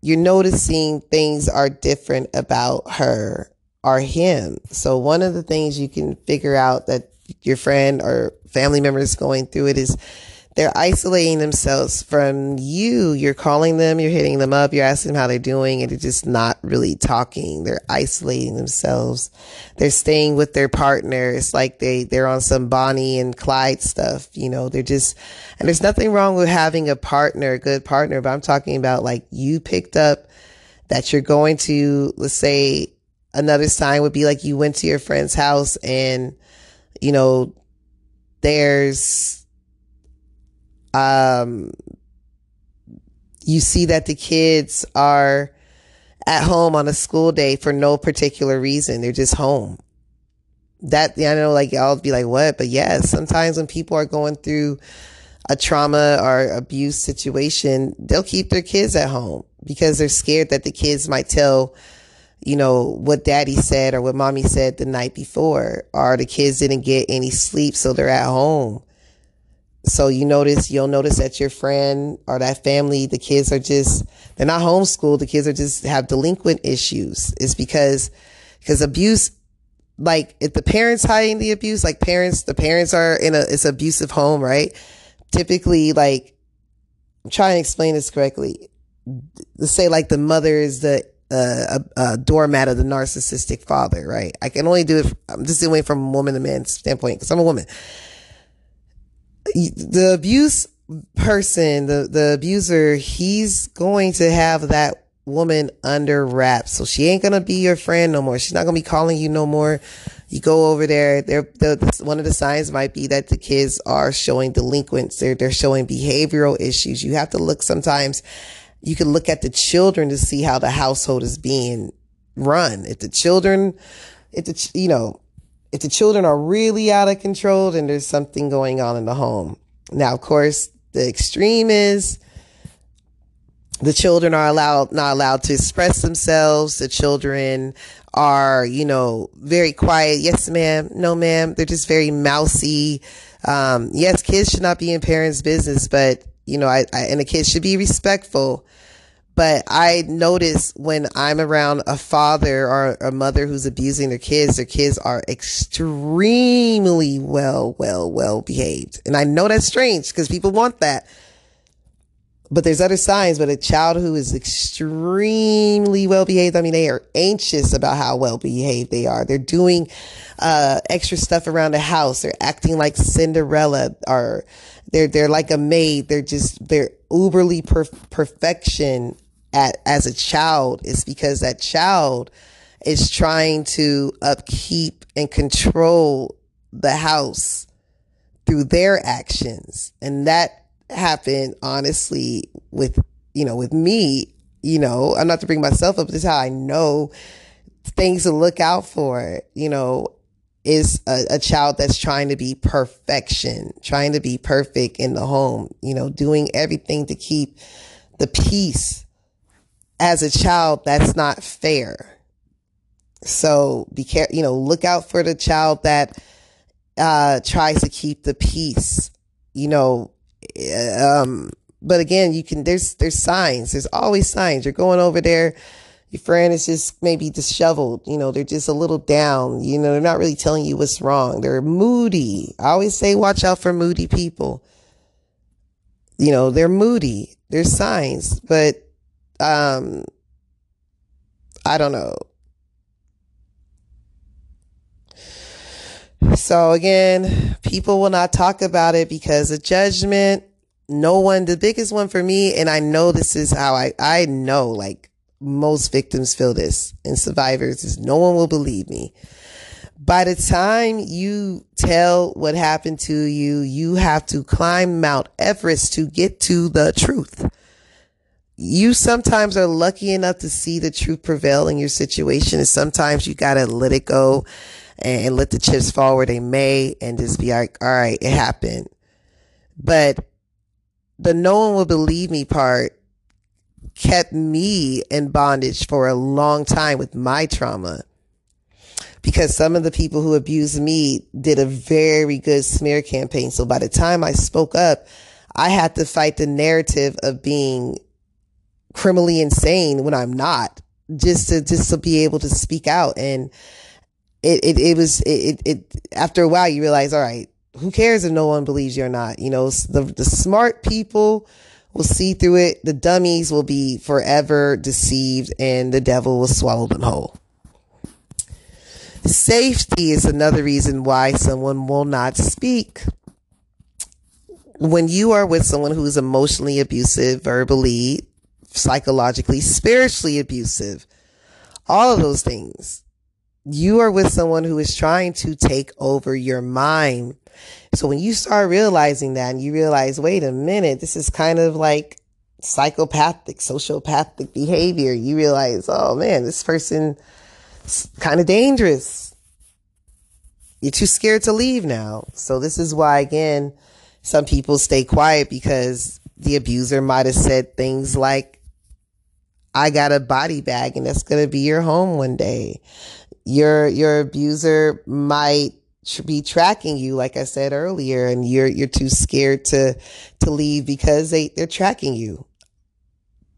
you're noticing things are different about her or him. So one of the things you can figure out that your friend or family member is going through it is they're isolating themselves from you. You're calling them, you're hitting them up, you're asking them how they're doing, and they're just not really talking. They're isolating themselves. They're staying with their partner. It's like they, they're on some Bonnie and Clyde stuff. You know, they're just, and there's nothing wrong with having a partner, a good partner, but I'm talking about like you picked up that you're going to, let's say another sign would be like you went to your friend's house and, you know, there's, um, you see that the kids are at home on a school day for no particular reason. They're just home. That, I know, like, I'll be like, what? But yes, sometimes when people are going through a trauma or abuse situation, they'll keep their kids at home because they're scared that the kids might tell, you know, what daddy said or what mommy said the night before, or the kids didn't get any sleep, so they're at home. So you notice, you'll notice that your friend or that family, the kids are just, they're not homeschooled. The kids are just have delinquent issues. It's because, because abuse, like if the parents hiding the abuse, like parents, the parents are in a, it's abusive home, right? Typically, like, I'm trying to explain this correctly. Let's say like the mother is the, uh, a, a, doormat of the narcissistic father, right? I can only do it. I'm just doing it from a woman to man standpoint because I'm a woman the abuse person, the, the abuser, he's going to have that woman under wraps. So she ain't going to be your friend no more. She's not going to be calling you no more. You go over there. They're, the, one of the signs might be that the kids are showing delinquents. They're, they're showing behavioral issues. You have to look sometimes. You can look at the children to see how the household is being run. If the children, if the, you know, if the children are really out of control, then there's something going on in the home. Now, of course, the extreme is the children are allowed, not allowed to express themselves. The children are, you know, very quiet. Yes, ma'am. No, ma'am. They're just very mousy. Um, yes, kids should not be in parents' business, but, you know, I, I and the kids should be respectful. But I notice when I'm around a father or a mother who's abusing their kids, their kids are extremely well, well, well behaved. And I know that's strange because people want that. But there's other signs, but a child who is extremely well behaved, I mean, they are anxious about how well behaved they are. They're doing, uh, extra stuff around the house. They're acting like Cinderella or they're, they're like a maid. They're just, they're uberly per- perfection at as a child is because that child is trying to upkeep and control the house through their actions. And that happened honestly with, you know, with me, you know, I'm not to bring myself up, this is how I know things to look out for, you know, is a, a, child that's trying to be perfection, trying to be perfect in the home, you know, doing everything to keep the peace as a child, that's not fair. So be careful, you know, look out for the child that, uh, tries to keep the peace, you know, um, but again, you can, there's, there's signs. There's always signs. You're going over there. Your friend is just maybe disheveled. You know, they're just a little down. You know, they're not really telling you what's wrong. They're moody. I always say, watch out for moody people. You know, they're moody. There's signs, but um, I don't know. So again, people will not talk about it because of judgment. No one, the biggest one for me, and I know this is how I, I know like most victims feel this and survivors is no one will believe me. By the time you tell what happened to you, you have to climb Mount Everest to get to the truth you sometimes are lucky enough to see the truth prevail in your situation. And sometimes you got to let it go and, let the chips fall where they may and just be like, all right, it happened. But the no one will believe me part kept me in bondage for a long time with my trauma. because some of the people who abused me did a very good smear campaign. So by the time I spoke up, I had to fight the narrative of being criminally insane when I'm not just to, just to be able to speak out. And it, it, it was, it, it, after a while you realize, all right, who cares if no one believes you or not? You know, the, the smart people will see through it. The dummies will be forever deceived and the devil will swallow them whole. Safety is another reason why someone will not speak. When you are with someone who is emotionally abusive, verbally, psychologically, spiritually abusive, all of those things, you are with someone who is trying to take over your mind. So when you start realizing that and you realize, wait a minute, this is kind of like psychopathic, sociopathic behavior, you realize, oh man, this person kind of dangerous. You're too scared to leave now. So this is why, again, some people stay quiet because the abuser might have said things like, I got a body bag and that's going to be your home one day. Your, your abuser might be tracking you, like I said earlier, and you're, you're too scared to, to leave because they, they're tracking you.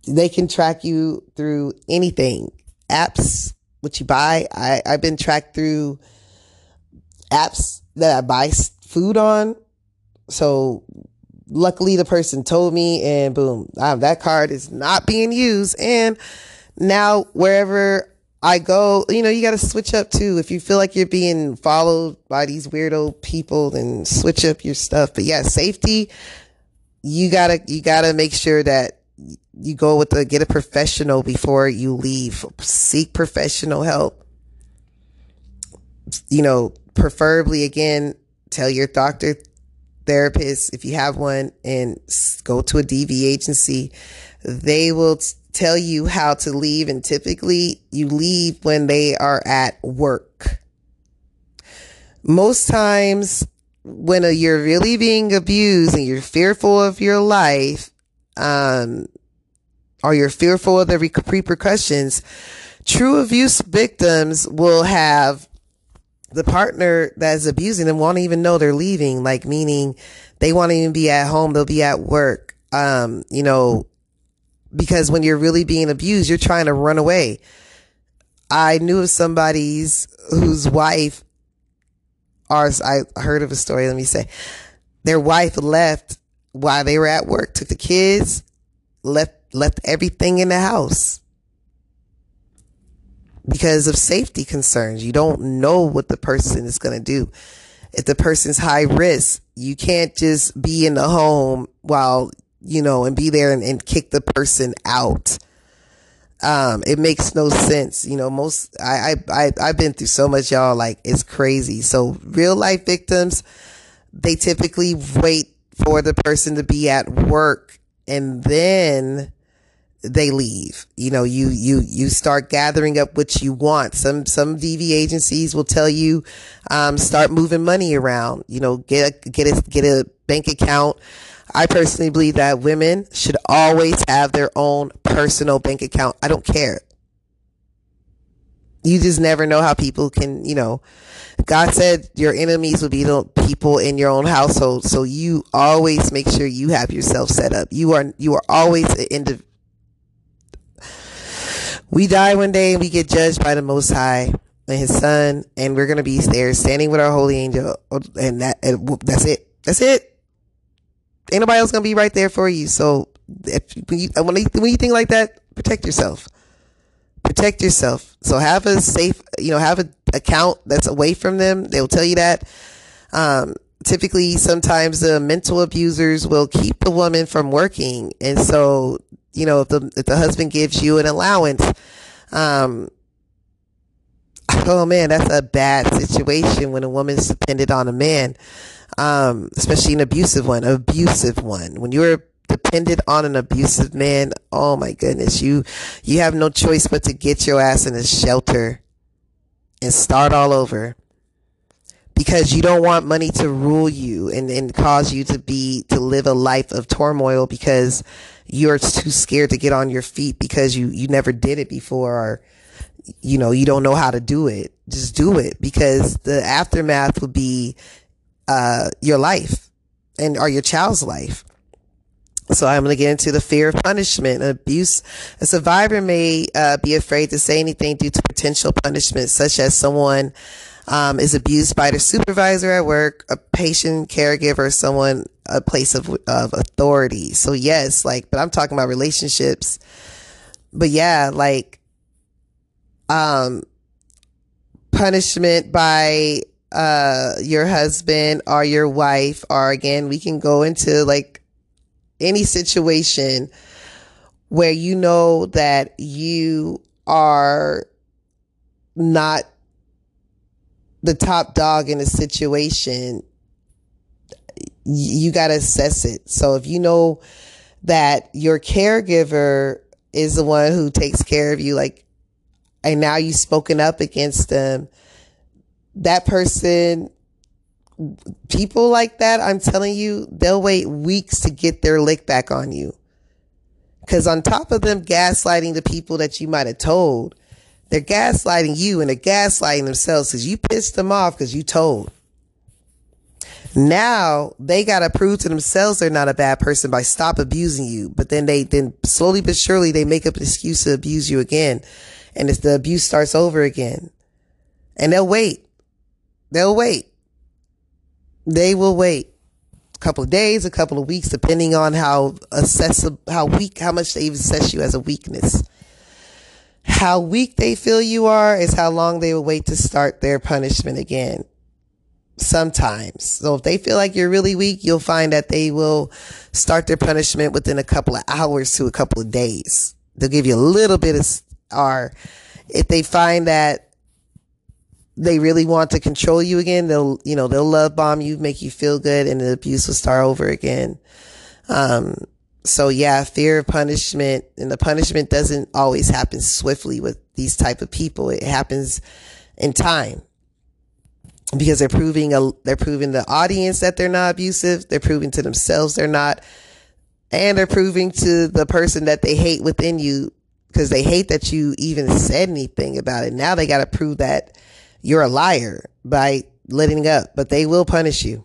They can track you through anything, apps, what you buy. I, I've been tracked through apps that I buy food on. So luckily the person told me and boom, that card is not being used. And now wherever I go, you know, you got to switch up too. If you feel like you're being followed by these weirdo people, then switch up your stuff. But yeah, safety, you gotta, you gotta make sure that you go with the get a professional before you leave. Seek professional help. You know, preferably again, tell your doctor, therapist, if you have one, and go to a DV agency. They will t- tell you how to leave, and typically you leave when they are at work. Most times, when a, you're really being abused and you're fearful of your life, um, or you're fearful of the repercussions, true abuse victims will have the partner that's abusing them won't even know they're leaving, like meaning they won't even be at home, they'll be at work. Um, you know, because when you're really being abused, you're trying to run away. I knew of somebody's whose wife, or I heard of a story, let me say, their wife left while they were at work, took the kids, left left everything in the house because of safety concerns. You don't know what the person is going to do. If the person's high risk, you can't just be in the home while, you know, and be there and, and kick the person out. Um, it makes no sense. You know, most, I, I, I, I've been through so much, y'all, like it's crazy. So real life victims, they typically wait for the person to be at work and then they leave. You know, you, you, you start gathering up what you want. Some, some DV agencies will tell you, um, start moving money around, you know, get a, get a, get a bank account. I personally believe that women should always have their own personal bank account. I don't care. You just never know how people can, you know, God said your enemies will be the people in your own household. So you always make sure you have yourself set up. You are, you are always an individual we die one day and we get judged by the Most High and His Son, and we're gonna be there standing with our holy angel, and that and that's it. That's it. Ain't nobody else gonna be right there for you. So if, when you when you, think like that, protect yourself. Protect yourself. So have a safe, you know, have an account that's away from them. They'll tell you that. Um, typically, sometimes the mental abusers will keep the woman from working, and so you know, if the, if the husband gives you an allowance, um, oh man, that's a bad situation when a woman's dependent on a man, um, especially an abusive one, abusive one. When you're dependent on an abusive man, oh my goodness, you, you have no choice but to get your ass in a shelter and start all over because you don't want money to rule you and, and cause you to be, to live a life of turmoil because you're too scared to get on your feet because you, you never did it before or you know, you don't know how to do it, just do it because the aftermath will be, uh, your life and, or your child's life. So I'm going to get into the fear of punishment, and abuse. A survivor may uh, be afraid to say anything due to potential punishment, such as someone um, is abused by their supervisor at work, a patient, caregiver, someone, a place of, of authority. So yes, like, but I'm talking about relationships. But yeah, like, um, punishment by, uh, your husband or your wife, or again, we can go into like any situation where you know that you are not the top dog in a situation, you got to assess it. So if you know that your caregiver is the one who takes care of you, like, and now you've spoken up against them, that person, people like that, I'm telling you, they'll wait weeks to get their lick back on you. Cause on top of them gaslighting the people that you might have told, they're gaslighting you and they're gaslighting themselves because you pissed them off because you told. Now they got to prove to themselves they're not a bad person by stop abusing you. But then they, then slowly but surely they make up an excuse to abuse you again. And it's the abuse starts over again. And they'll wait. They'll wait. They will wait a couple of days, a couple of weeks, depending on how assess, how weak, how much they assess you as a weakness. How weak they feel you are is how long they will wait to start their punishment again. Sometimes. So if they feel like you're really weak, you'll find that they will start their punishment within a couple of hours to a couple of days. They'll give you a little bit of, or if they find that they really want to control you again, they'll, you know, they'll love bomb you, make you feel good, and the abuse will start over again. Um, so yeah, fear of punishment and the punishment doesn't always happen swiftly with these type of people. It happens in time because they're proving a, they're proving the audience that they're not abusive. They're proving to themselves they're not, and they're proving to the person that they hate within you because they hate that you even said anything about it. Now they got to prove that you're a liar by letting up, but they will punish you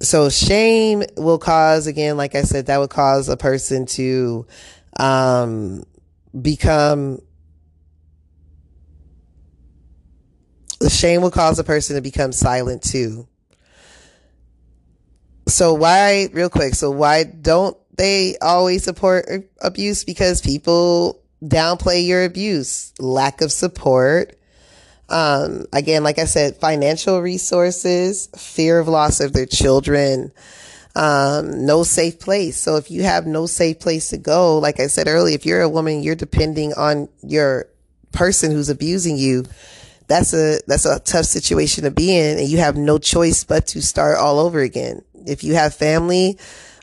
so shame will cause again like i said that would cause a person to um become the shame will cause a person to become silent too. So why real quick so why don't they always support abuse? Because people downplay your abuse lack of support um, again, like I said, financial resources, fear of loss of their children, um, no safe place. So if you have no safe place to go, like I said earlier, if you're a woman, you're depending on your person who's abusing you. That's a, that's a tough situation to be in and you have no choice but to start all over again. If you have family,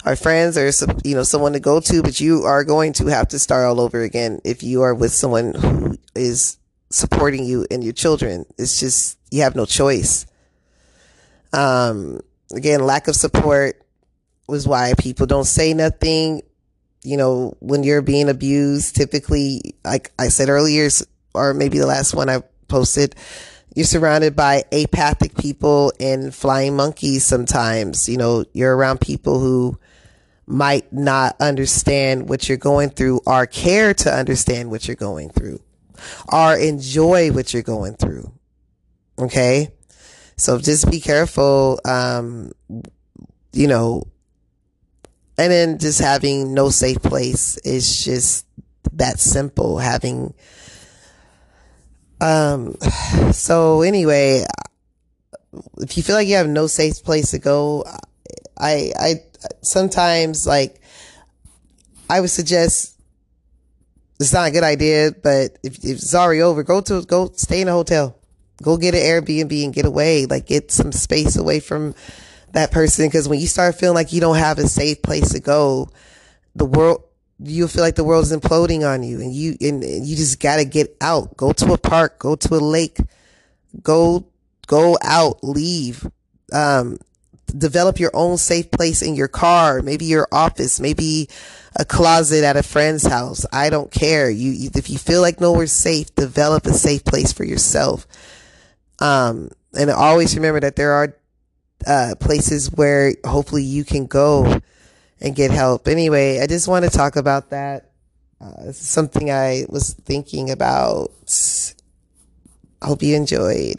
or friends or you know, someone to go to, but you are going to have to start all over again if you are with someone who is supporting you and your children. It's just, you have no choice. Um, again, lack of support was why people don't say nothing. You know, when you're being abused, typically, like I said earlier, or maybe the last one I posted, you're surrounded by apathic people and flying monkeys sometimes. You know, you're around people who might not understand what you're going through or care to understand what you're going through or enjoy what you're going through. Okay. So just be careful. Um, you know, and then just having no safe place is just that simple. Having, um, so anyway, if you feel like you have no safe place to go, I, I sometimes like, I would suggest it's not a good idea, but if, if it's already over, go to, go stay in a hotel. Go get an Airbnb and get away. Like get some space away from that person. Cause when you start feeling like you don't have a safe place to go, the world, you'll feel like the world is imploding on you and you, and, and you just gotta get out. Go to a park, go to a lake, go, go out, leave. Um, develop your own safe place in your car, maybe your office, maybe a closet at a friend's house. I don't care. You, if you feel like nowhere's safe, develop a safe place for yourself. Um, and always remember that there are, uh, places where hopefully you can go and get help. Anyway, I just want to talk about that. Uh, something I was thinking about. Hope you enjoyed.